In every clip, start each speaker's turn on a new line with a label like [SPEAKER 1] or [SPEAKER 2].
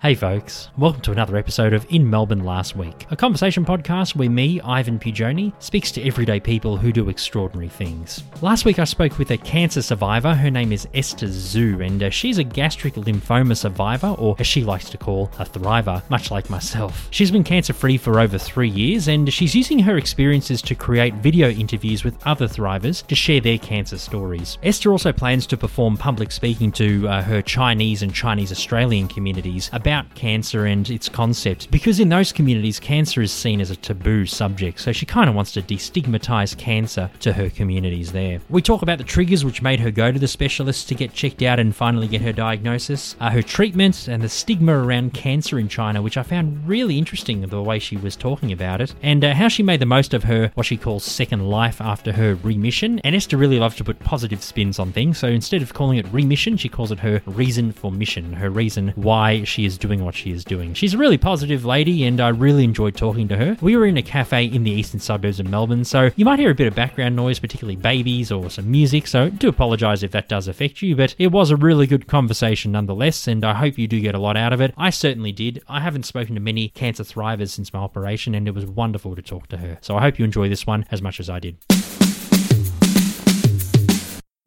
[SPEAKER 1] Hey folks, welcome to another episode of In Melbourne Last Week, a conversation podcast where me, Ivan Pigioni, speaks to everyday people who do extraordinary things. Last week I spoke with a cancer survivor, her name is Esther Zhu, and uh, she's a gastric lymphoma survivor, or as she likes to call, a thriver, much like myself. She's been cancer free for over three years, and she's using her experiences to create video interviews with other thrivers to share their cancer stories. Esther also plans to perform public speaking to uh, her Chinese and Chinese Australian communities about about cancer and its concept because in those communities, cancer is seen as a taboo subject. So she kind of wants to destigmatize cancer to her communities there. We talk about the triggers which made her go to the specialist to get checked out and finally get her diagnosis, uh, her treatment, and the stigma around cancer in China, which I found really interesting the way she was talking about it, and uh, how she made the most of her what she calls second life after her remission. And Esther really loves to put positive spins on things, so instead of calling it remission, she calls it her reason for mission, her reason why she is doing what she is doing. She's a really positive lady, and I really enjoyed talking to her. We were in a cafe in the eastern suburbs of Melbourne, so you might hear a bit of background noise, particularly babies or some music, so do apologise if that does affect you, but it was a really good conversation nonetheless, and I hope you do get a lot out of it. I certainly did. I haven't spoken to many cancer thrivers since my operation, and it was wonderful to talk to her. So I hope you enjoy this one as much as I did.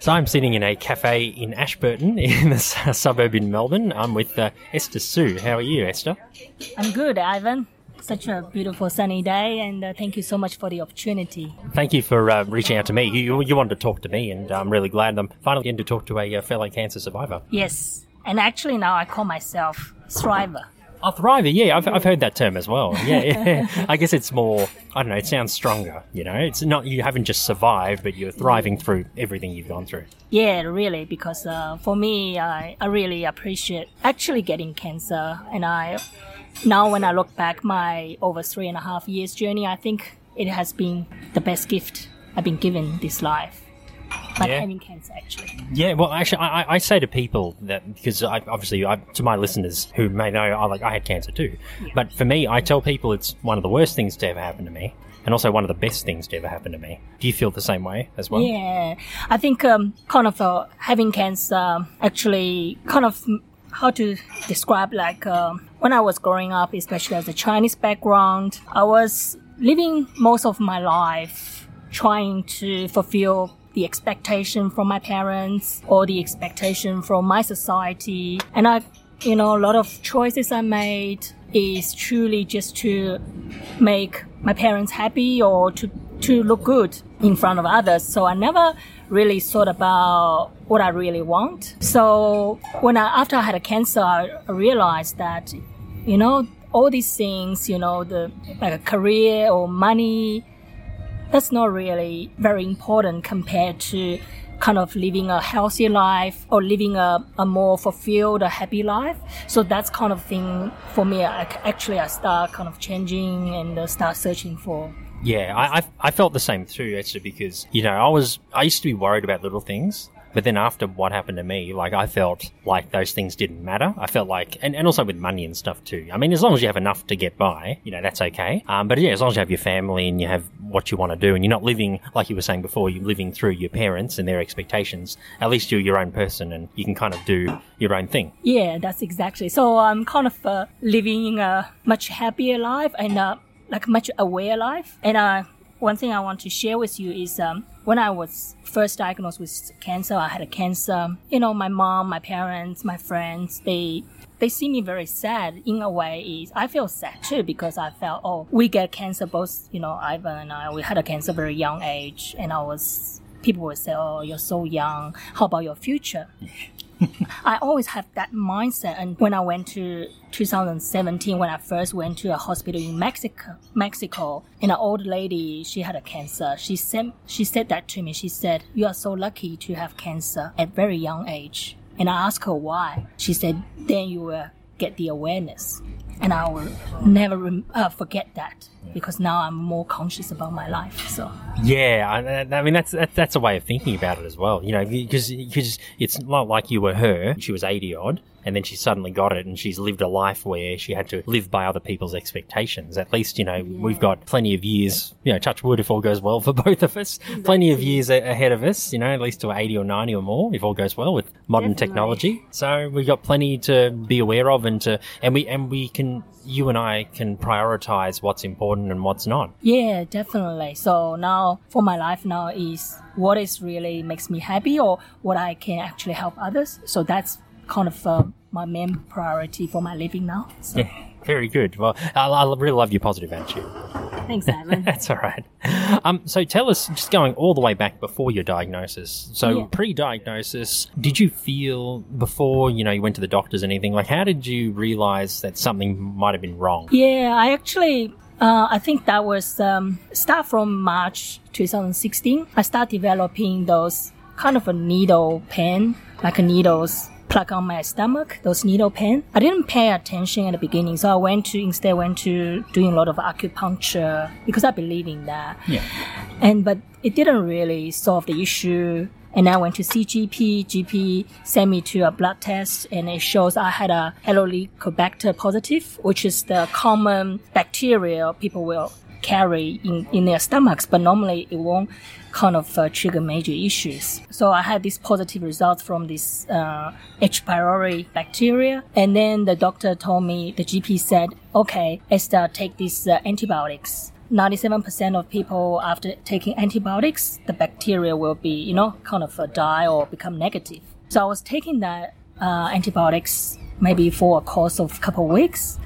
[SPEAKER 1] So I'm sitting in a cafe in Ashburton in the suburb in Melbourne. I'm with uh, Esther Sue. How are you, Esther?
[SPEAKER 2] I'm good, Ivan. Such a beautiful sunny day, and uh, thank you so much for the opportunity.
[SPEAKER 1] Thank you for uh, reaching out to me. You, you wanted to talk to me, and I'm really glad I'm finally getting to talk to a uh, fellow cancer survivor.
[SPEAKER 2] Yes, and actually now I call myself Thriver.
[SPEAKER 1] Oh, thriver, yeah, I've, I've heard that term as well. Yeah, yeah. I guess it's more, I don't know, it sounds stronger, you know? It's not, you haven't just survived, but you're thriving through everything you've gone through.
[SPEAKER 2] Yeah, really, because uh, for me, I, I really appreciate actually getting cancer. And I, now when I look back my over three and a half years journey, I think it has been the best gift I've been given this life like yeah. having cancer actually.
[SPEAKER 1] Yeah, well, actually, I, I say to people that because I, obviously, I, to my listeners who may know, I like I had cancer too. Yeah. But for me, I tell people it's one of the worst things to ever happen to me, and also one of the best things to ever happen to me. Do you feel the same way as well?
[SPEAKER 2] Yeah, I think um, kind of uh, having cancer actually kind of how to describe like uh, when I was growing up, especially as a Chinese background, I was living most of my life trying to fulfill the expectation from my parents or the expectation from my society. And I, you know, a lot of choices I made is truly just to make my parents happy or to, to look good in front of others. So I never really thought about what I really want. So when I, after I had a cancer, I realized that, you know, all these things, you know, the like a career or money, that's not really very important compared to kind of living a healthy life or living a, a more fulfilled, a happy life. So that's kind of thing for me. I, actually, I start kind of changing and uh, start searching for.
[SPEAKER 1] Yeah, I, I, I felt the same too, actually, because you know I was I used to be worried about little things, but then after what happened to me, like I felt like those things didn't matter. I felt like, and, and also with money and stuff too. I mean, as long as you have enough to get by, you know, that's okay. Um, but yeah, as long as you have your family and you have what you want to do and you're not living, like you were saying before, you're living through your parents and their expectations, at least you're your own person and you can kind of do your own thing.
[SPEAKER 2] Yeah, that's exactly. So I'm kind of uh, living a much happier life and uh, like much aware life. And uh, one thing I want to share with you is um, when I was first diagnosed with cancer, I had a cancer. You know, my mom, my parents, my friends, they they see me very sad in a way is I feel sad too because I felt oh we get cancer both you know Ivan and I we had a cancer very young age and I was people would say oh you're so young how about your future I always have that mindset. And when I went to 2017, when I first went to a hospital in Mexico, Mexico, and an old lady, she had a cancer. She said, she said that to me. She said, "You are so lucky to have cancer at very young age." And I asked her why. She said, "Then you will get the awareness." And I will never uh, forget that because now I'm more conscious about my life. So
[SPEAKER 1] yeah, I, I mean that's that, that's a way of thinking about it as well. You know, because because it's not like you were her; she was eighty odd, and then she suddenly got it and she's lived a life where she had to live by other people's expectations. At least, you know, we've got plenty of years, you know, touch wood if all goes well for both of us, plenty of years a- ahead of us, you know, at least to 80 or 90 or more if all goes well with modern
[SPEAKER 2] Definitely.
[SPEAKER 1] technology. So we've got plenty to be aware of and to, and we, and we can, you and I can prioritize what's important and what's not.
[SPEAKER 2] Yeah, definitely. So now for my life now is what is really makes me happy or what I can actually help others. So that's kind of uh, my main priority for my living now. So
[SPEAKER 1] Yeah, very good. Well, I, I really love your positive attitude.
[SPEAKER 2] thanks, Ivan.
[SPEAKER 1] That's all right. Um, so tell us, just going all the way back before your diagnosis. So
[SPEAKER 2] Yeah.
[SPEAKER 1] pre-diagnosis, did you feel before you know you went to the doctors and anything like? How did you realize that something might have been wrong?
[SPEAKER 2] Yeah, I actually, uh, I think that was um, start from March 2016. I start developing those kind of a needle pain, like needles plug on my stomach, those needle pain. I didn't pay attention at the beginning, so I went to instead went to doing a lot of acupuncture because I believe in that.
[SPEAKER 1] Yeah.
[SPEAKER 2] And but it didn't really solve the issue. And I went to CGP. GP sent me to a blood test, and it shows I had a Helicobacter positive, which is the common bacteria people will carry in, in their stomachs, but normally it won't kind of uh, trigger major issues. So I had these positive results from this uh, H. pylori bacteria, and then the doctor told me, the GP said, okay, Esther, take these uh, antibiotics. 97% of people after taking antibiotics, the bacteria will be, you know, kind of uh, die or become negative. So I was taking that uh, antibiotics maybe for a course of a couple of weeks,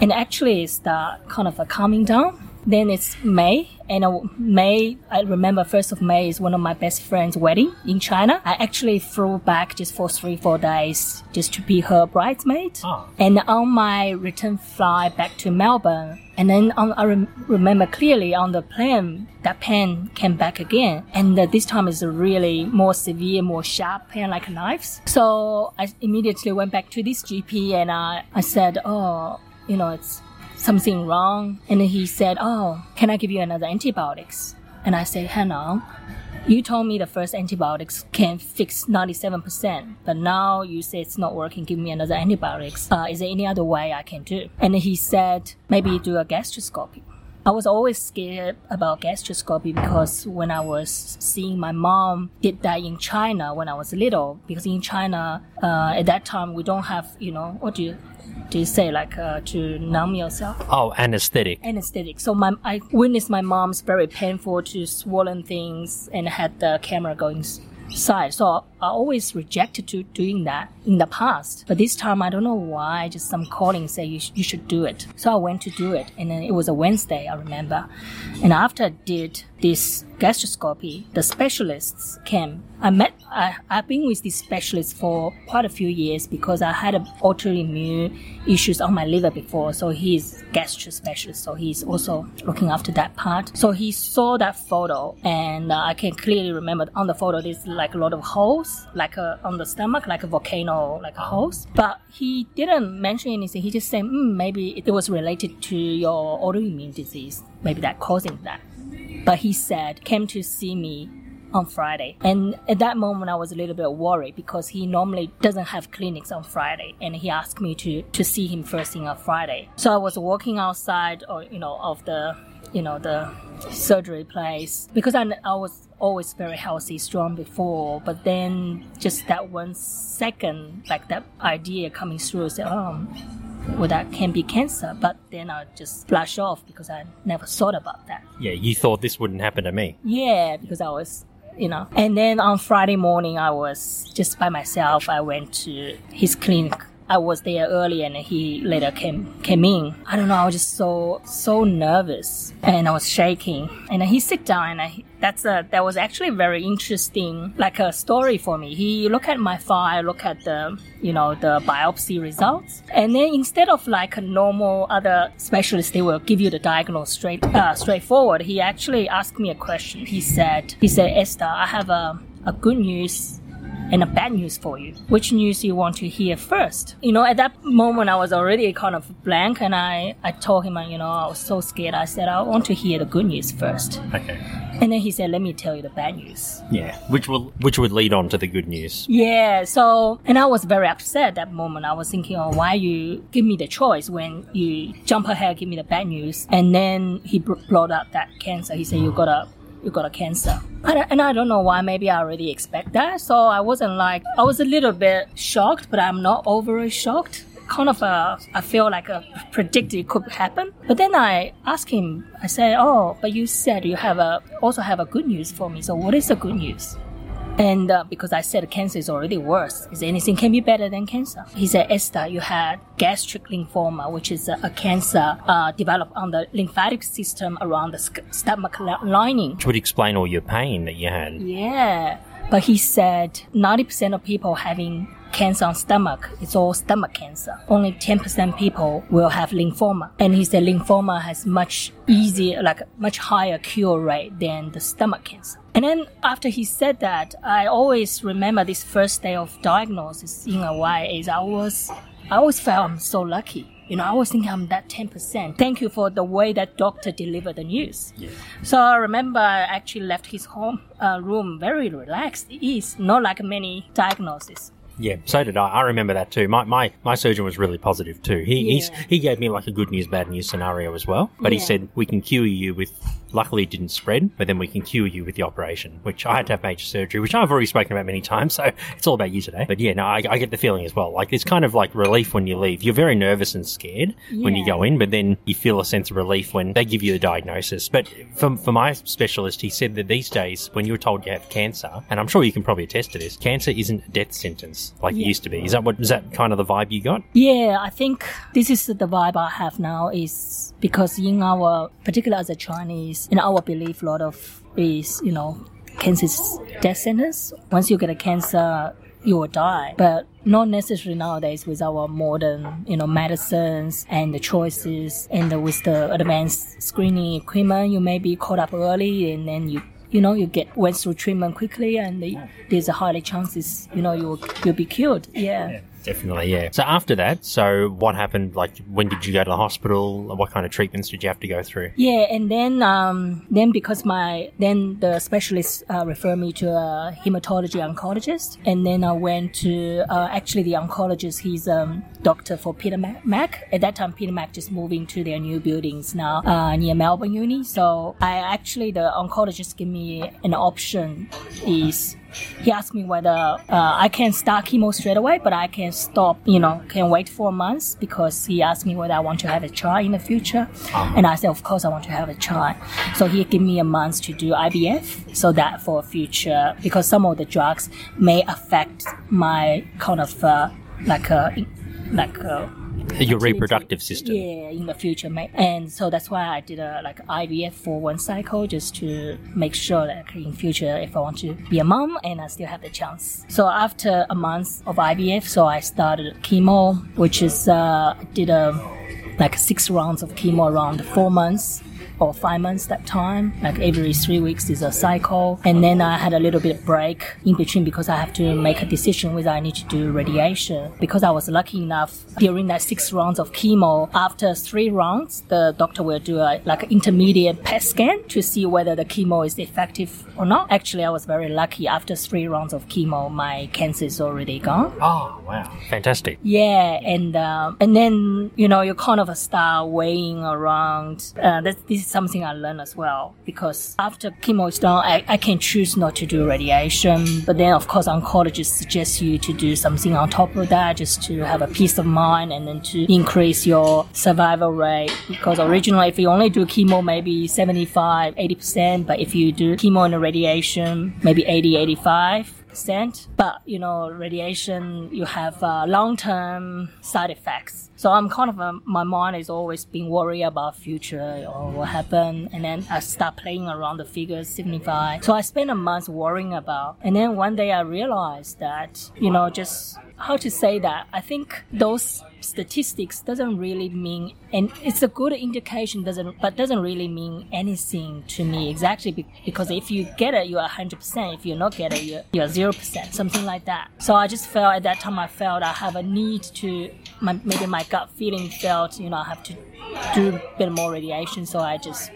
[SPEAKER 2] and actually it's start kind of uh, calming down. Then it's May, and May, I remember 1st of May is one of my best friend's wedding in China. I actually flew back just for three, four days just to be her bridesmaid.
[SPEAKER 1] Oh.
[SPEAKER 2] And on my return flight back to Melbourne, and then on, I rem- remember clearly on the plane, that pain came back again. And uh, this time is a really more severe, more sharp pain like knives. So I immediately went back to this GP and I, I said, oh, you know, it's something wrong. And he said, oh, can I give you another antibiotics? And I said, hang on. You told me the first antibiotics can fix 97%, but now you say it's not working. Give me another antibiotics. Uh, is there any other way I can do? And he said, maybe do a gastroscopy. I was always scared about gastroscopy because when I was seeing my mom did that in China when I was little, because in China uh, at that time we don't have, you know, what do you do you say like uh, to numb yourself?
[SPEAKER 1] Oh, anesthetic.
[SPEAKER 2] anesthetic. So my I witnessed my mom's very painful to swollen things and had the camera going side. So I always rejected to doing that in the past. But this time I don't know why. Just some calling say you, sh- you should do it. So I went to do it, and then it was a Wednesday. I remember. And after I did this gastroscopy, the specialists came. I met. I, I've been with this specialist for quite a few years because I had autoimmune issues on my liver before. So he's gastro specialist. So he's also looking after that part. So he saw that photo, and uh, I can clearly remember on the photo there's like a lot of holes, like a, on the stomach, like a volcano, like a holes. But he didn't mention anything. He just said mm, maybe it was related to your autoimmune disease. Maybe that causing that. But he said came to see me on Friday. And at that moment, I was a little bit worried because he normally doesn't have clinics on Friday. And he asked me to, to see him first thing on Friday. So I was walking outside or, you know, of the, you know, the surgery place because I, I was always very healthy, strong before. But then just that one second, like that idea coming through, I said, oh, well, that can be cancer. But then I just flash off because I never thought about that.
[SPEAKER 1] Yeah, you thought this wouldn't happen to me.
[SPEAKER 2] Yeah, because I was, you know. And then on Friday morning, I was just by myself. I went to his clinic. I was there early, and he later came came in. I don't know. I was just so so nervous, and I was shaking. And he sit down, and I, that's a that was actually very interesting, like a story for me. He look at my file, look at the you know the biopsy results, and then instead of like a normal other specialist, they will give you the diagnosis straight uh, straightforward. He actually asked me a question. He said, he said, Esther, I have a a good news and a bad news for you. Which news you want to hear first? You know, at that moment I was already kind of blank and I, I told him, you know, I was so scared. I said, I want to hear the good news first.
[SPEAKER 1] Okay.
[SPEAKER 2] And then he said, let me tell you the bad news.
[SPEAKER 1] Yeah. Which will which would lead on to the good news.
[SPEAKER 2] Yeah, so, and I was very upset that moment. I was thinking, oh, why you give me the choice when you jump ahead, give me the bad news. And then he br- brought up that cancer. He said, you got a, you got a cancer. And I, and I don't know why, maybe I already expect that. So I wasn't like, I was a little bit shocked, but I'm not overly shocked. Kind of, a, I feel like a predicted it could happen. But then I asked him, I said, oh, but you said you have a, also have a good news for me. So what is the good news? And uh, because I said cancer is already worse, is anything can be better than cancer? He said, Esther, you had gastric lymphoma, which is a, a cancer uh, developed on the lymphatic system around the stomach lining.
[SPEAKER 1] Which would explain all your pain that you had.
[SPEAKER 2] Yeah. But he said 90% of people having cancer on stomach, it's all stomach cancer. Only 10% people will have lymphoma. And he said lymphoma has much easier, like much higher cure rate than the stomach cancer. And then after he said that, I always remember this first day of diagnosis in a way is I was, I always felt I'm so lucky. You know, I was thinking I'm that 10%. Thank you for the way that doctor delivered the news.
[SPEAKER 1] Yeah.
[SPEAKER 2] So I remember I actually left his home uh, room very relaxed, ease, not like many diagnoses.
[SPEAKER 1] Yeah, so did I. I remember that too. My my, my surgeon was really positive too. He he's,
[SPEAKER 2] Yeah.
[SPEAKER 1] he gave me like a good news, bad news scenario as well. But he said we can cure you with. Luckily, it didn't spread, but then we can cure you with the operation, which I had to have major surgery, which I've already spoken about many times. So it's all about you today. But yeah, no, I, I get the feeling as well. Like it's kind of like relief when you leave. You're very nervous and scared when you go in, but then you feel a sense of relief when they give you the diagnosis. But for, for my specialist, he said that these days, when you're told you have cancer, and I'm sure you can probably attest to this, cancer isn't a death sentence like it used to be. Is that what? Is that kind of the vibe you got?
[SPEAKER 2] Yeah, I think this is the vibe I have now is because in our, particularly as a Chinese, in our belief, a lot of is, you know, cancer death sentence. Once you get a cancer, you will die. But not necessarily nowadays with our modern, you know, medicines and the choices and with the advanced screening equipment, you may be caught up early and then you you know, you get went through treatment quickly, and the, there's a higher chances, you know, you'll you'll be cured. Yeah.
[SPEAKER 1] Definitely, yeah. So after that, so what happened? Like, when did you go to the hospital? What kind of treatments did you have to go through?
[SPEAKER 2] Yeah, and then um, then because my then the specialist uh, referred me to a hematology oncologist, and then I went to uh, actually the oncologist. He's um, doctor for Peter Mac. At that time, Peter Mac just moving to their new buildings now uh, near Melbourne Uni. So I actually the oncologist gave me an option is he asked me whether uh, I can start chemo straight away, but I can stop, you know, can wait four months because he asked me whether I want to have a child in the future. And I said, of course, I want to have a child. So he gave me a month to do IVF so that for future, because some of the drugs may affect my kind of uh, like, uh, like, uh,
[SPEAKER 1] Your reproductive system.
[SPEAKER 2] yeah, in the future, and so that's why I did a like IVF for one cycle just to make sure that in future, if I want to be a mom and I still have the chance. So after a month of IVF, so I started chemo, which is uh, I did a like six rounds of chemo around four months or five months that time. Like every three weeks is a cycle. And then I had a little bit of break in between because I have to make a decision whether I need to do radiation. Because I was lucky enough during that six rounds of chemo, after three rounds, the doctor will do a like an intermediate PET scan to see whether the chemo is effective or not. Actually, I was very lucky. After three rounds of chemo, my cancer is already gone.
[SPEAKER 1] Oh, wow. Fantastic.
[SPEAKER 2] Yeah, and um, and then you know you kind of start weighing around. Uh, this, this is something I learned as well because after chemo is done, I, I can choose not to do radiation. But then of course oncologists suggest you to do something on top of that just to have a peace of mind and then to increase your survival rate. Because originally if you only do chemo maybe 75, 80%, but if you do chemo and radiation maybe 80, 85 percent. But you know, radiation you have uh, long-term side effects. So I'm kind of um my mind is always being worried about future or what happened, and then I start playing around the figures 75. So I spent a month worrying about, and then one day I realized that you know just how to say that. I think those statistics doesn't really mean, and it's a good indication, doesn't, but doesn't really mean anything to me exactly because if you get it, you are 100%. If you're not get it, you're, you're 0%, something like that. So I just felt at that time, I felt I have a need to, my, maybe my gut feeling felt, you know, I have to do a bit more radiation. So I just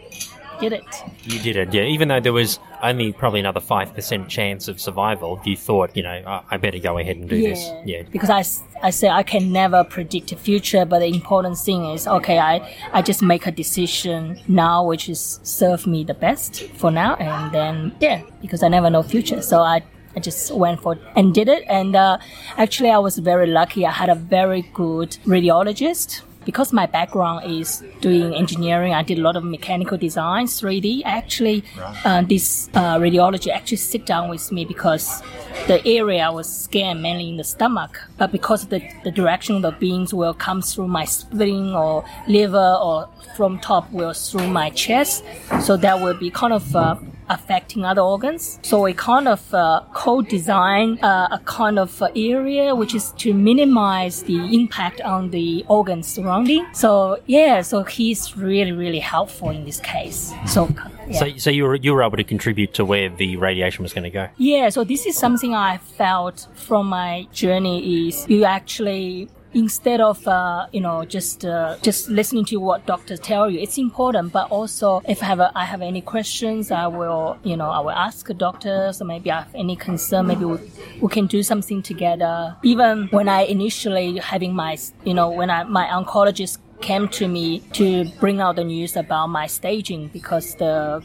[SPEAKER 2] did it.
[SPEAKER 1] You did it, yeah. Even though there was only probably another 5% chance of survival, you thought, you know, I, I better go ahead and do
[SPEAKER 2] yeah.
[SPEAKER 1] this. Yeah.
[SPEAKER 2] Because I, I say I can never predict the future, but the important thing is, okay, I, I just make a decision now, which is serve me the best for now. And then, yeah, because I never know future. So I, I just went for and did it. And uh, actually, I was very lucky. I had a very good radiologist because my background is doing engineering, I did a lot of mechanical design, 3D. Actually, uh, this uh, radiology actually sit down with me because the area was scanned mainly in the stomach, but because of the, the direction of the beams will come through my spleen or liver or from top will through my chest, so that will be kind of uh, affecting other organs. So we kind of uh, co-design uh, a kind of uh, area which is to minimize the impact on the organs surrounding. So yeah, so he's really really helpful in this case. So yeah.
[SPEAKER 1] So, so you were you were able to contribute to where the radiation was going to go.
[SPEAKER 2] Yeah, so this is something I felt from my journey is you actually instead of uh, you know just uh, just listening to what doctors tell you it's important. But also if I have, a, I have any questions I will you know I will ask doctors. Or maybe I have any concern maybe we, we can do something together. Even when I initially having my you know when I my oncologist came to me to bring out the news about my staging because the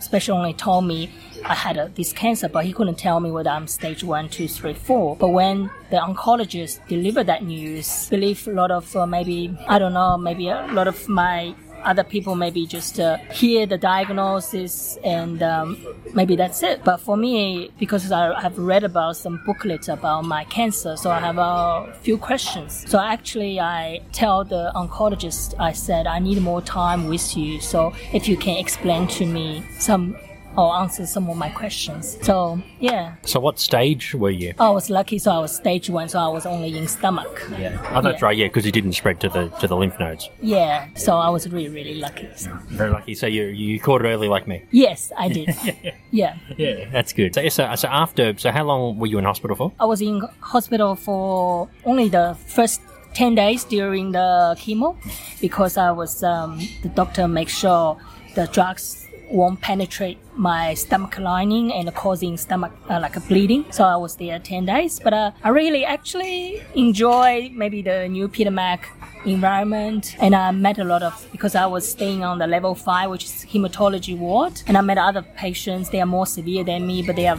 [SPEAKER 2] special only told me I had a, this cancer, but he couldn't tell me whether I'm stage one, two, three, four. But when the oncologist delivered that news, I believe a lot of uh, maybe I don't know, maybe a lot of my other people maybe just uh, hear the diagnosis and um, maybe that's it. But for me, because I have read about some booklets about my cancer, so I have a few questions. So actually, I tell the oncologist, I said, I need more time with you. So if you can explain to me some or answer some of my questions. So yeah,
[SPEAKER 1] So what stage were you?
[SPEAKER 2] I was lucky. So I was stage one. So I was only in stomach.
[SPEAKER 1] Yeah. Oh, that's
[SPEAKER 2] Yeah.
[SPEAKER 1] right. Yeah, because it didn't spread to the to the lymph nodes.
[SPEAKER 2] Yeah. So I was really really lucky. So.
[SPEAKER 1] Very lucky. So you you caught it early like me.
[SPEAKER 2] Yes, I did. yeah.
[SPEAKER 1] Yeah, that's good. So, so so after so how long were you in hospital for?
[SPEAKER 2] I was in hospital for only the first 10 days during the chemo because I was, um, the doctor makes sure the drugs won't penetrate my stomach lining and causing stomach uh, like a bleeding. So I was there 10 days, but uh, I really actually enjoy maybe the new Peter Mac environment. And I met a lot of because I was staying on the level 5 which is hematology ward. And I met other patients. They are more severe than me but they are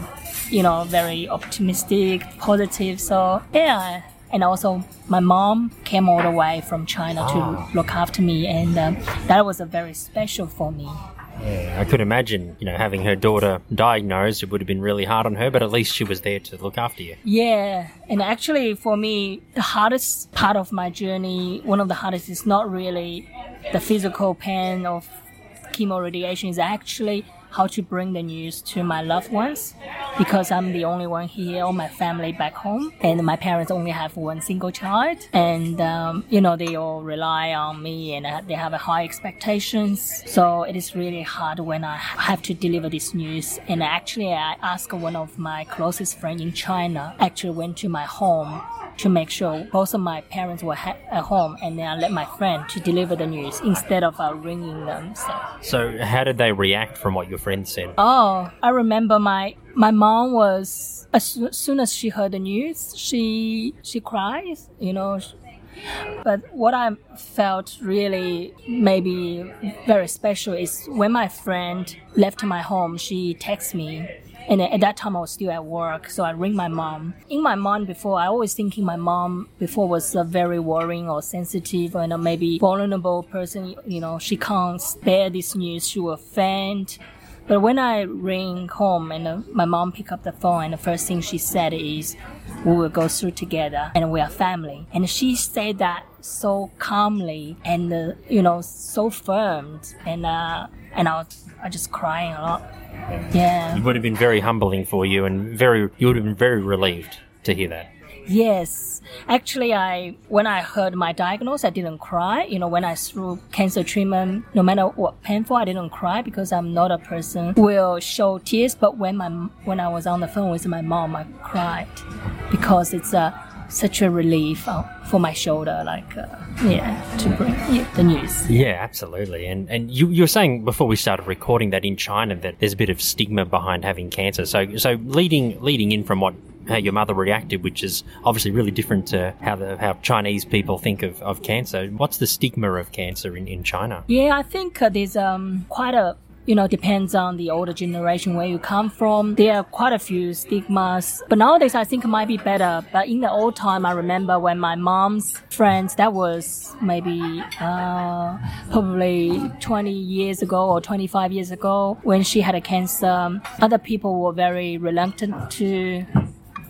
[SPEAKER 2] you know very optimistic positive. So yeah. And also my mom came all the way from China to look after me. And um, that was a very special for me
[SPEAKER 1] I could imagine, you know, having her daughter diagnosed, it would have been really hard on her, but at least she was there to look after you.
[SPEAKER 2] Yeah, and actually for me, the hardest part of my journey, one of the hardest is not really the physical pain of chemo radiation, is actually how to bring the news to my loved ones because I'm the only one here, all my family back home, and my parents only have one single child, and um, you know they all rely on me, and they have a high expectations. So it is really hard when I have to deliver this news. And actually, I asked one of my closest friends in China, actually went to my home to make sure both of my parents were ha- at home, and then I let my friend to deliver the news instead of uh, ringing them. So.
[SPEAKER 1] So, how did they react from what your friend said?
[SPEAKER 2] Oh, I remember my my mom was as soon as she heard the news, she she cries, you know. But what I felt really maybe very special is when my friend left my home, she texted me. And at that time, I was still at work, so I ring my mom. In my mind before, I always thinking my mom before was a very worrying or sensitive and know maybe vulnerable person. You know, she can't bear this news. She will faint. But when I ring home and uh, my mom picked up the phone, and the first thing she said is, "We will go through together, and we are family." And she said that so calmly and uh, you know so firm, and uh, and I was I just crying a lot. Yeah.
[SPEAKER 1] It would have been very humbling for you, and very you would have been very relieved to hear that.
[SPEAKER 2] Yes, actually, I when I heard my diagnosis, I didn't cry. You know, when I through cancer treatment, no matter what painful, I didn't cry because I'm not a person who will show tears. But when my when I was on the phone with my mom, I cried because it's a such a relief uh, for my shoulder, like uh, yeah, to bring yeah, the news.
[SPEAKER 1] Yeah, absolutely. And and you you were saying before we started recording that in China that there's a bit of stigma behind having cancer. So so leading leading in from what how your mother reacted, which is obviously really different to how the how Chinese people think of, of cancer. What's the stigma of cancer in, in China?
[SPEAKER 2] Yeah, I think uh, there's um, quite a you know, depends on the older generation where you come from. There are quite a few stigmas, but nowadays I think it might be better. But in the old time, I remember when my mom's friends, that was maybe uh, probably 20 years ago or 25 years ago, when she had a cancer, other people were very reluctant to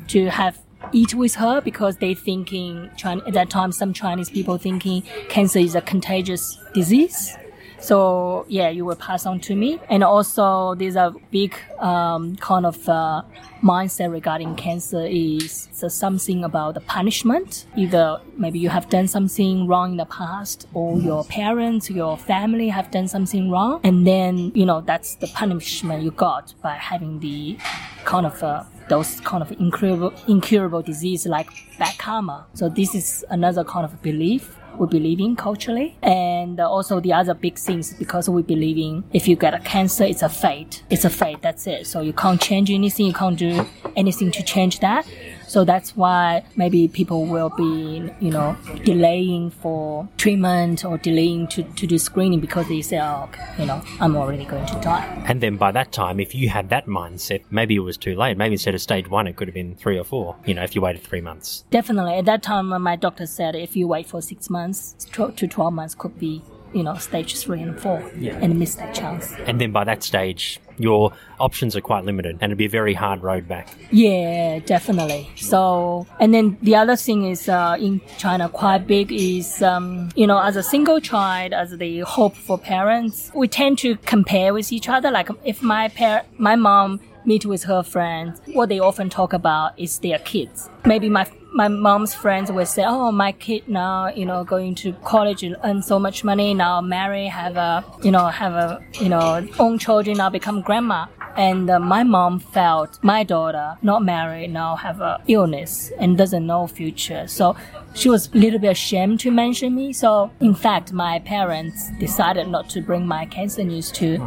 [SPEAKER 2] to have eat with her because they thinking at that time some Chinese people thinking cancer is a contagious disease. So yeah, you will pass on to me. And also, there's a big um, kind of uh, mindset regarding cancer is something about the punishment. Either maybe you have done something wrong in the past, or your parents, your family have done something wrong, and then you know that's the punishment you got by having the kind of uh, those kind of incurable, incurable disease like bad karma. So this is another kind of belief we believe in culturally. And also the other big things because we believe in if you get a cancer, it's a fate. It's a fate. That's it. So you can't change anything. You can't do anything to change that. So that's why maybe people will be, you know, delaying for treatment or delaying to, to do screening because they say, oh, you know, I'm already going to die.
[SPEAKER 1] And then by that time, if you had that mindset, maybe it was too late. Maybe instead of stage one, it could have been three or four, you know, if you waited three months.
[SPEAKER 2] Definitely. At that time, my doctor said if you wait for six months to 12 months could be you know, stage three and four yeah. and miss that chance.
[SPEAKER 1] And then by that stage, your options are quite limited and it'd be a very hard road back.
[SPEAKER 2] Yeah, definitely. So, and then the other thing is uh, in China, quite big is, um, you know, as a single child, as the hope for parents, we tend to compare with each other. Like if my par- my mom meet with her friends, what they often talk about is their kids. Maybe my my mom's friends will say, "Oh, my kid now, you know, going to college and earn so much money now, marry, have a, you know, have a, you know, own children now, become grandma." And uh, my mom felt my daughter not married now have a illness and doesn't know future. So she was a little bit ashamed to mention me. So in fact, my parents decided not to bring my cancer news to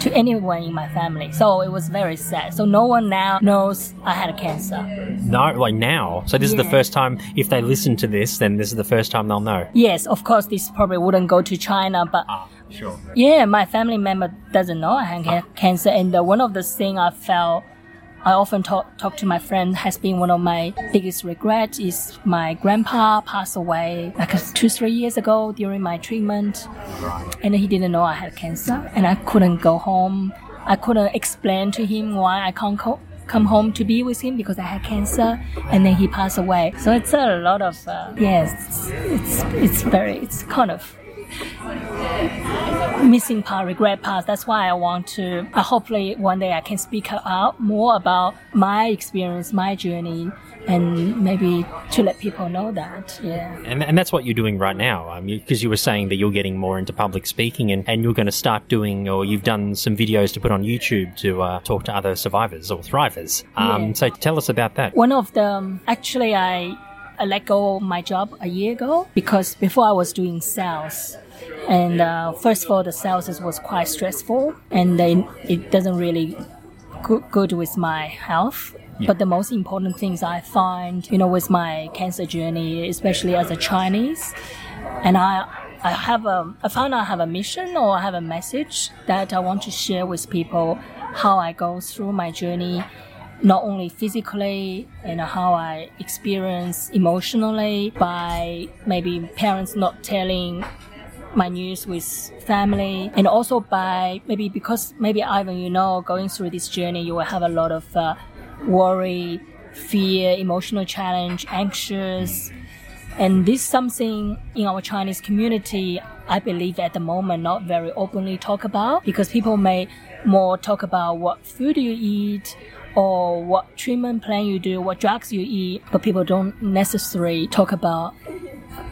[SPEAKER 2] to anyone in my family. So it was very sad. So no one now knows I had cancer.
[SPEAKER 1] No, like now. So this yeah. is the first time. If they listen to this, then this is the first time they'll know.
[SPEAKER 2] Yes, of course. This probably wouldn't go to China, but.
[SPEAKER 1] Ah. Sure.
[SPEAKER 2] Yeah, my family member doesn't know I had ah. cancer, and uh, one of the things I felt I often talk, talk to my friend has been one of my biggest regrets is my grandpa passed away like two, three years ago during my treatment. Right. And he didn't know I had cancer and I couldn't go home. I couldn't explain to him why I can't co- come home to be with him because I had cancer and then he passed away. So it's a lot of, uh, yes, it's, it's, it's very, it's kind of missing part, regret part. That's why I want to, uh, hopefully one day I can speak out more about my experience, my journey, and maybe to let people know that. Yeah.
[SPEAKER 1] And, and that's what you're doing right now. Because you were saying that you're getting more into public speaking and, and you're going to start doing, or you've done some videos to put on YouTube to uh, talk to other survivors or thrivers. Um, yeah. So tell us about that.
[SPEAKER 2] One of them, actually, I, I let go of my job a year ago because before I was doing sales and uh, first of all, the sales was quite stressful, and then it doesn't really go- good with my health. Yeah. But the most important things I find, you know, with my cancer journey, especially as a Chinese, and I, I have a, I found I have a mission or I have a message that I want to share with people how I go through my journey, not only physically and how I experience emotionally by maybe parents not telling my news with family and also by maybe because maybe Ivan, you know, going through this journey, you will have a lot of uh, worry, fear, emotional challenge, anxious. And this something in our Chinese community, I believe at the moment not very openly talk about because people may more talk about what food you eat or what treatment plan you do, what drugs you eat, but people don't necessarily talk about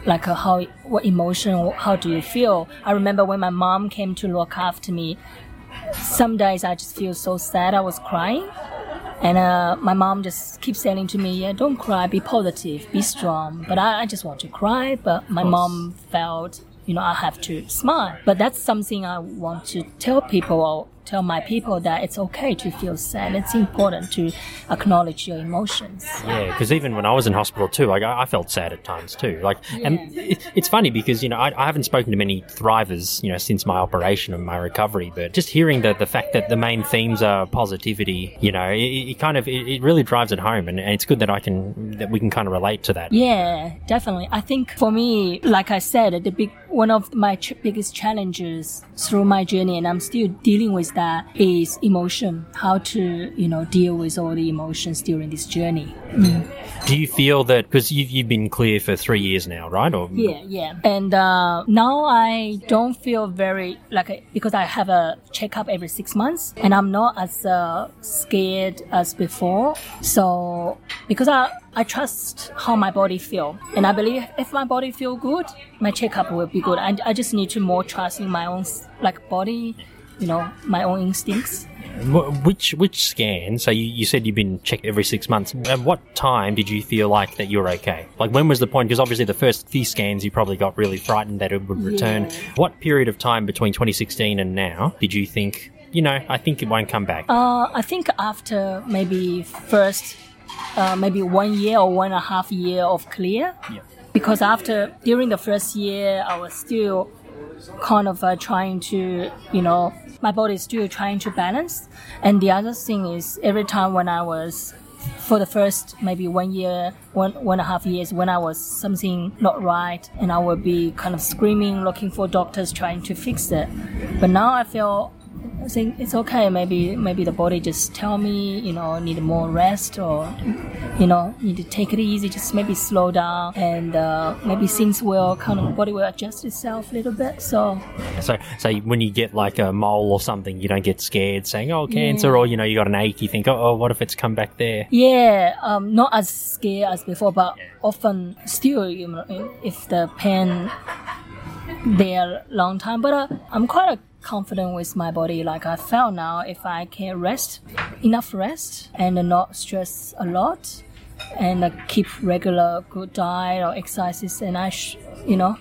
[SPEAKER 2] like uh, how what emotion how do you feel. I remember when my mom came to look after me some days i just feel so sad i was crying. And uh, my mom just keeps saying to me yeah don't cry be positive be strong. But i, I just want to cry but my mom felt you know i have to smile. But that's something i want to tell people tell my people that it's okay to feel sad. It's important to acknowledge your emotions.
[SPEAKER 1] Yeah, because even when I was in hospital too, like I, I felt sad at times too. Like, yeah. and it, it's funny because you know I, I, haven't spoken to many thrivers, you know, since my operation and my recovery, but just hearing the the fact that the main themes are positivity, you know, it, it kind of it, it, really drives it home, and, and it's good that I can that we can kind of relate to that.
[SPEAKER 2] Yeah, definitely. I think for me, like I said, the big one of my ch- biggest challenges through my journey, and I'm still dealing with that is emotion. How to you know deal with all the emotions during this journey. Mm.
[SPEAKER 1] Do you feel that because you've, you've been clear for three years now, right? Or
[SPEAKER 2] yeah, yeah. And uh, now I don't feel very like because I have a checkup every six months, and I'm not as uh, scared as before. So because I I trust how my body feel, and I believe if my body feel good, my checkup will be good. I, I just need to more trust in my own like body you know my own instincts.
[SPEAKER 1] Which which scan? So you, you said you've been checked every six months. At what time did you feel like that you were okay? Like when was the point? Because obviously the first few scans you probably got really frightened that it would return. Yeah. What period of time between 2016 and now did you think? You know, I think it won't come back.
[SPEAKER 2] Uh, I think after maybe first, uh, maybe one year or one and a half year of clear. Yeah. Because after during the first year, I was still kind of uh, trying to, you know, my body is still trying to balance. And the other thing is, every time when I was, for the first maybe one year, one one and a half years, when I was something not right, and I would be kind of screaming, looking for doctors, trying to fix it. But now I feel think it's okay. Maybe maybe the body just tell me, you know, need more rest or, you know, need to take it easy. Just maybe slow down, and uh, maybe things will kind of body will adjust itself a little bit. So,
[SPEAKER 1] so so when you get like a mole or something, you don't get scared saying, "Oh, cancer," yeah. or you know, you got an ache. You think, "Oh, oh what if it's come back there?"
[SPEAKER 2] Yeah, um, not as scared as before, but often still, you know, if the pain there long time. But uh, I'm quite a confident with my body. Like I felt now, if I can rest, enough rest, and not stress a lot, and uh, keep regular good diet or exercises, and I, sh- you know,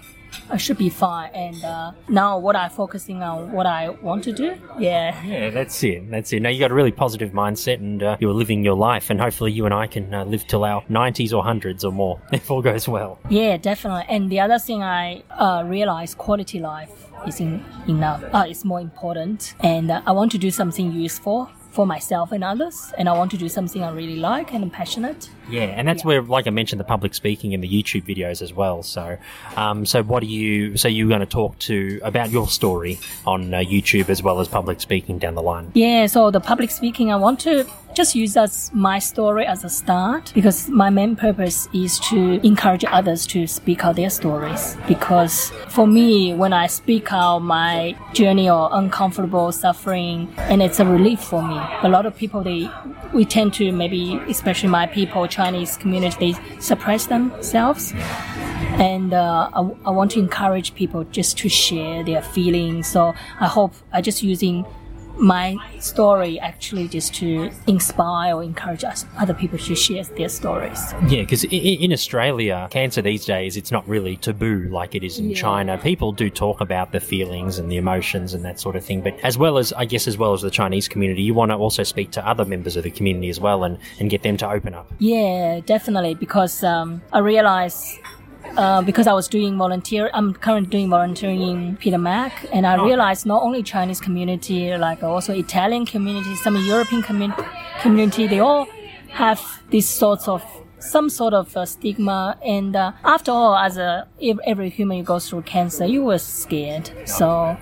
[SPEAKER 2] I should be fine. And uh, now, what I'm focusing on, what I want to do, yeah.
[SPEAKER 1] Yeah, that's it. That's it. Now you got a really positive mindset, and uh, you're living your life. And hopefully, you and I can uh, live till our 90s or hundreds or more, if all goes well.
[SPEAKER 2] Yeah, definitely. And the other thing I uh, realized, quality life is in, enough. Uh, it's more important, and uh, I want to do something useful for myself and others, and I want to do something I really like and I'm passionate.
[SPEAKER 1] Yeah, and that's yeah. where, like I mentioned, the public speaking and the YouTube videos as well. So, um, so what are you? So you're going to talk to about your story on uh, YouTube as well as public speaking down the line.
[SPEAKER 2] Yeah, so the public speaking, I want to just use as my story as a start because my main purpose is to encourage others to speak out their stories. Because for me, when I speak out my journey or uncomfortable suffering, and it's a relief for me. A lot of people they we tend to maybe, especially my people, Chinese community, they suppress themselves. And uh, I, I want to encourage people just to share their feelings. So I hope I just using my story actually just to inspire or encourage us, other people to share their stories.
[SPEAKER 1] Yeah, because in, Australia, cancer these days, it's not really taboo like it is in yeah. China. People do talk about the feelings and the emotions and that sort of thing. But as well as, I guess, as well as the Chinese community, you want to also speak to other members of the community as well and, and get them to open up.
[SPEAKER 2] Yeah, definitely. Because um, I realize uh, because I was doing volunteer, I'm currently doing volunteering in Peter Mac, and I oh. realized not only Chinese community, like also Italian community, some European community, community, they all have these sorts of some sort of uh, stigma. And uh, after all, as a every human you go through cancer, you were scared. So,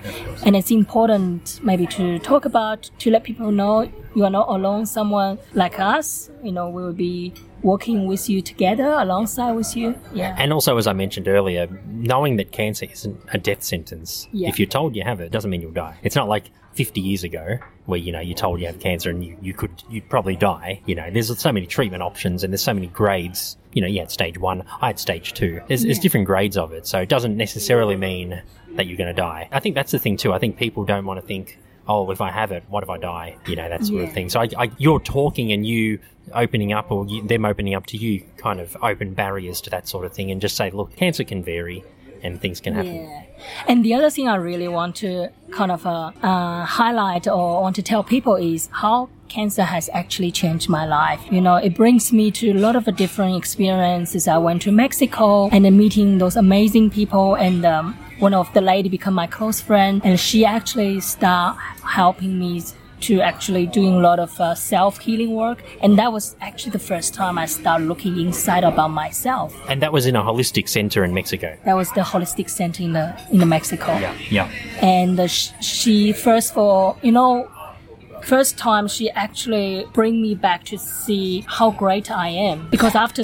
[SPEAKER 2] and it's important maybe to talk about to let people know you are not alone. Someone like us, you know, we will be working with you together alongside with you. Yeah.
[SPEAKER 1] And also, as I mentioned earlier, knowing that cancer isn't a death sentence.
[SPEAKER 2] Yeah.
[SPEAKER 1] If you're told you have it, doesn't mean you'll die. It's not like 50 years ago where, you know, you're told you have cancer and you, you could, you'd probably die. You know, there's so many treatment options and there's so many grades. You know, you had stage one, I had stage two. There's, there's different grades of it. So it doesn't necessarily mean that you're going to die. I think that's the thing too. I think people don't want to think, oh, if I have it, what if I die? You know, that sort of thing. So I, I, you're talking and you opening up or you, them opening up to you kind of open barriers to that sort of thing and just say, look, cancer can vary and things can happen.
[SPEAKER 2] Yeah. And the other thing I really want to kind of uh, uh, highlight or want to tell people is how cancer has actually changed my life. You know, it brings me to a lot of different experiences. I went to Mexico and then meeting those amazing people and um, one of the lady become my close friend and she actually start helping me to actually doing a lot of uh, self healing work and that was actually the first time I started looking inside about myself.
[SPEAKER 1] And that was in a holistic center in Mexico.
[SPEAKER 2] That was the holistic center in the in the Mexico
[SPEAKER 1] Yeah. yeah.
[SPEAKER 2] and uh, sh- she first for you know first time she actually bring me back to see how great i am because after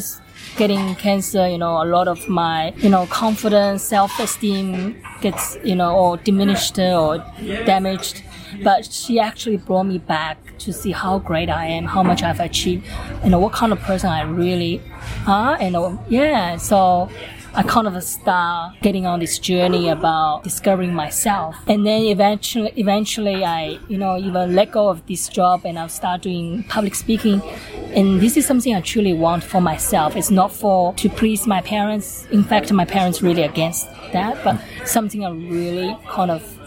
[SPEAKER 2] getting cancer you know a lot of my you know confidence self-esteem gets you know or diminished or damaged. But she actually brought me back to see how great i am how much i've achieved and what kind of person i really are and uh, yeah so I kind of start getting on this journey about discovering myself. And then eventually, eventually I, you know, even let go of this job and I'll start doing public speaking. And this is something I truly want for myself. It's not for to please my parents. In fact, my parents really against that, but something I really kind of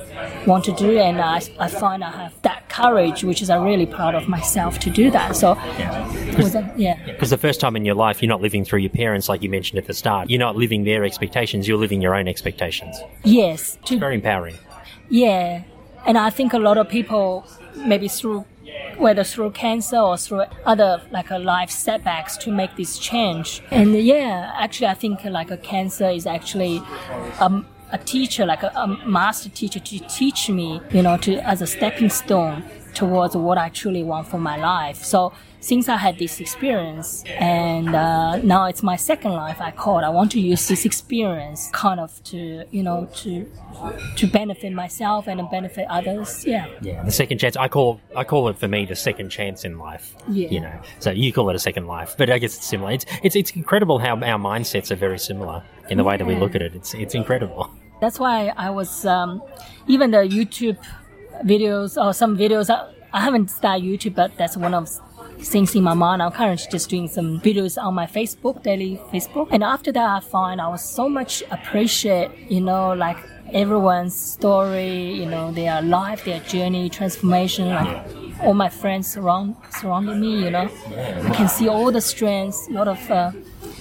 [SPEAKER 2] want to do. And I, I find I have that courage, which is I'm really proud of myself to do that. So, that- yeah.
[SPEAKER 1] Because the first time in your life, you're not living through your parents, like you mentioned at the start. You're not living their expectations, you're living your own expectations.
[SPEAKER 2] Yes. To
[SPEAKER 1] Very empowering.
[SPEAKER 2] Yeah, and I think a lot of people, maybe through whether through cancer or through other like a life setbacks, to make this change. And yeah, actually, I think like a cancer is actually um, a teacher, like a, a master teacher, to teach me, you know, to as a stepping stone towards what I truly want for my life. So since I had this experience, and uh, now it's my second life, I call it. I want to use this experience kind of to, you know, to to benefit myself and benefit others. Yeah.
[SPEAKER 1] Yeah, the second chance. I call I call it for me the second chance in life.
[SPEAKER 2] Yeah.
[SPEAKER 1] You know, so you call it a second life, but I guess it's similar. It's it's it's incredible how our mindsets are very similar in the way that we look at it. It's it's incredible.
[SPEAKER 2] That's why I was um, even the YouTube videos or some videos. I, I haven't started YouTube, but that's one of things in my mind. I'm currently just doing some videos on my Facebook, daily Facebook. And after that, I find I was so much appreciate, you know, like everyone's story, you know, their life, their journey, transformation, like all my friends surround surrounding me, you know. I can see all the strengths, a lot of, uh,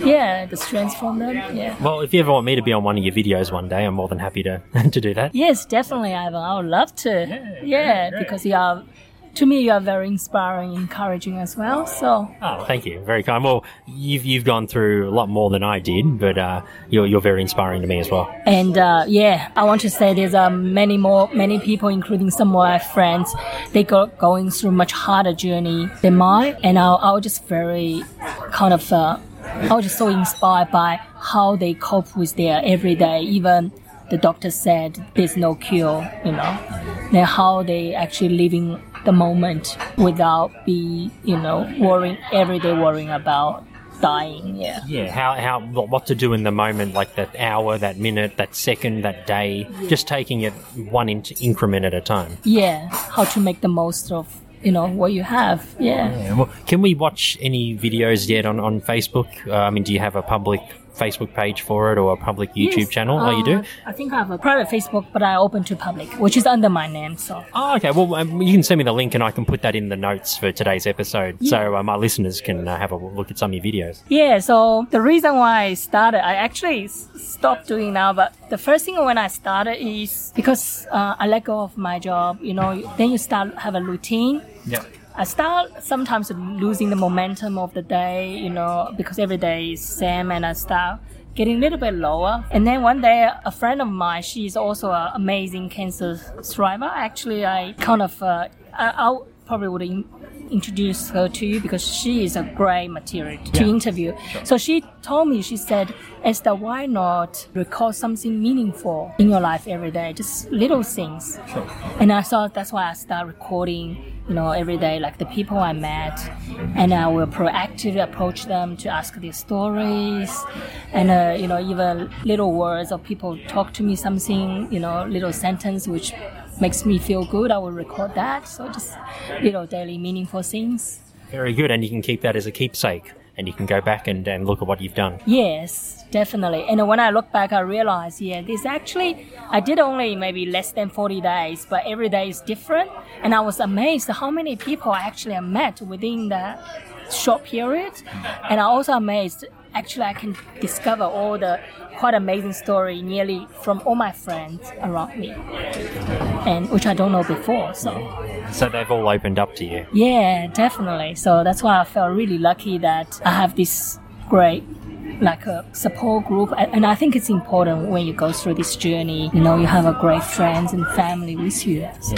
[SPEAKER 2] yeah, the strengths from them. Yeah.
[SPEAKER 1] Well, if you ever want me to be on one of your videos one day, I'm more than happy to to do that.
[SPEAKER 2] Yes, definitely, Ivan. I would love to. Yeah, because you are, to me, you are very inspiring, encouraging as well. So,
[SPEAKER 1] Oh, thank you, very kind. Well, you've you've gone through a lot more than I did, but uh, you're you're very inspiring to me as well.
[SPEAKER 2] and uh, yeah, I want to say there's uh, many more, many people, including some of my friends, they go going through much harder journey than mine, and I, I was just very kind of, uh, I was just so inspired by how they cope with their everyday, even. The doctor said there's no cure, you know. Then how they actually living the moment without be, you know, worrying every day worrying about dying. Yeah.
[SPEAKER 1] Yeah, how how what to do in the moment, like that hour, that minute, that second, that day, just taking it one in- increment at a time.
[SPEAKER 2] yeah how to make the most of you know what you have yeah
[SPEAKER 1] Yeah, well, can we watch any videos yet on on Facebook? Uh, I mean, do you have a public Facebook page for it or a public YouTube
[SPEAKER 2] Yes,
[SPEAKER 1] channel? oh, you do.
[SPEAKER 2] uh, i think i have a private facebook but i open to public which is under my name so
[SPEAKER 1] Oh, okay. Well, um, you can send me the link, and I can put that in the notes for today's episode, so uh, my listeners can uh, have a look at some of your videos.
[SPEAKER 2] yeah so the reason why i started i actually s- stopped doing now but the first thing when i started is because uh, i let go of my job you know then you start have a routine
[SPEAKER 1] Yeah.
[SPEAKER 2] I start sometimes losing the momentum of the day, you know, because every day is same, and I start getting a little bit lower. And then one day, a friend of mine, she's also an amazing cancer survivor. Actually, I kind of, uh, I, I probably would in- introduce her to you because she is a great material to interview. So she told me, she said, Esther, why not record something meaningful in your life every day? Just little things. Sure. And I thought that's why I start recording, you know, every day, like the people I met. And I will proactively approach them to ask their stories. And, uh, you know, even little words or people talk to me something, you know, little sentence which makes me feel good. I will record that. So just little daily meaningful things.
[SPEAKER 1] Very good, and you can keep that as a keepsake, and you can go back and, and look at what you've done.
[SPEAKER 2] Yes, definitely. And when I look back, I realize, yeah, this actually, I did only maybe less than 40 days, but every day is different. And I was amazed how many people actually I actually met within that short period. And I also amazed, actually, I can discover all the quite amazing story nearly from all my friends around me. And which I don't know before, so.
[SPEAKER 1] So they've all opened up to you.
[SPEAKER 2] Yeah, definitely. So that's why I felt really lucky that I have this great like a support group and I think it's important when you go through this journey, you know, you have a great friends and family with you. So-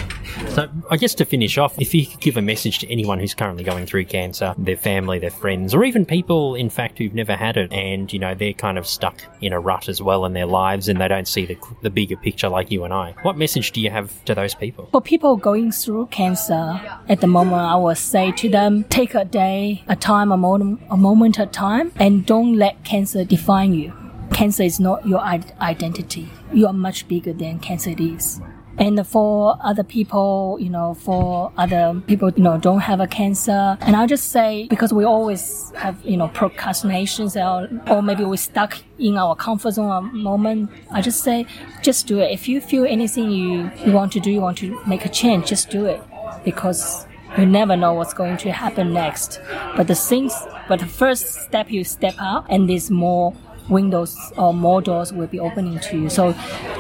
[SPEAKER 1] So I guess to finish off, if you could give a message to anyone who's currently going through cancer, their family, their friends, or even people, in fact, who've never had it, and you know they're kind of stuck in a rut as well in their lives, and they don't see the, the bigger picture like you and I. What message do you have to those people?
[SPEAKER 2] For people going through cancer at the moment, I would say to them, take a day, a time, a moment, a moment at a time, and don't let cancer define you. Cancer is not your identity. You are much bigger than cancer is. And for other people, you know, for other people, you know, don't have a cancer. And I'll just say, because we always have, you know, procrastinations or, or maybe we're stuck in our comfort zone moment, I just say, just do it. If you feel anything you, you want to do, you want to make a change, just do it. Because you never know what's going to happen next. But the things, but the first step you step out and there's more windows or more doors will be opening to you. So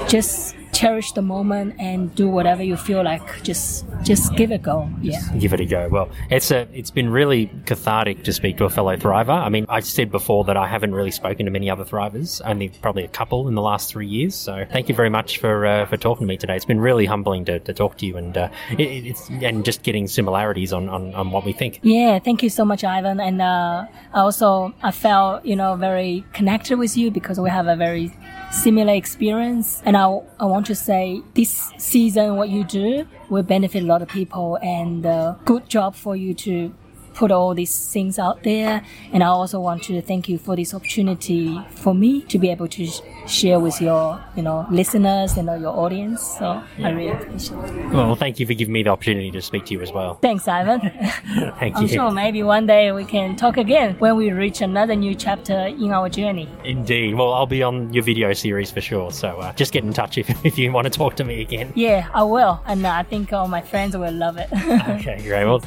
[SPEAKER 2] just cherish the moment and do whatever you feel like. Just, just give it a go. Yeah.
[SPEAKER 1] Give it a go. Well, it's a, it's been really cathartic to speak to a fellow thriver. I mean, I said before that I haven't really spoken to many other thrivers, only probably a couple in the last three years. So thank you very much for uh, for talking to me today. It's been really humbling to, to talk to you and uh, it, it's and just getting similarities on, on, on what we think.
[SPEAKER 2] Yeah, thank you so much, Ivan. And uh, I also I felt you know very connected with you because we have a very similar experience. And I I want to say this season what you do will benefit a lot of people. And uh, good job for you to put all these things out there. And I also want to thank you for this opportunity for me to be able to sh- share with your you know listeners and your audience. So I really appreciate it.
[SPEAKER 1] Well, thank you for giving me the opportunity to speak to you as well.
[SPEAKER 2] Thanks, Ivan.
[SPEAKER 1] Thank you.
[SPEAKER 2] I'm
[SPEAKER 1] you.
[SPEAKER 2] sure maybe one day we can talk again when we reach another new chapter in our journey.
[SPEAKER 1] Indeed. Well, I'll be on your video series for sure. So uh, just get in touch if, if you want to talk to me again.
[SPEAKER 2] Yeah, I will. And uh, I think all my friends will love it.
[SPEAKER 1] Okay, great. Well,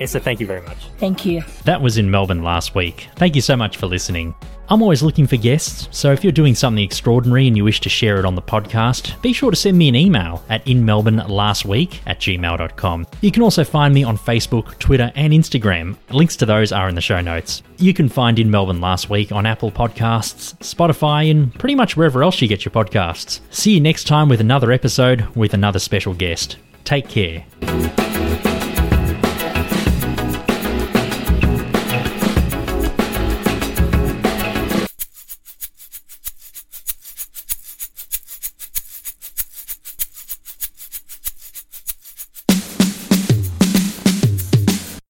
[SPEAKER 1] Esther, thank you very much.
[SPEAKER 2] Thank you.
[SPEAKER 1] That was in Melbourne last week. Thank you so much for listening. I'm always looking for guests, so if you're doing something extraordinary and you wish to share it on the podcast, be sure to send me an email at inmelbournelastweek at gmail.com. You can also find me on Facebook, Twitter, and Instagram. Links to those are in the show notes. You can find In Melbourne Last Week on Apple Podcasts, Spotify, and pretty much wherever else you get your podcasts. See you next time with another episode with another special guest. Take care.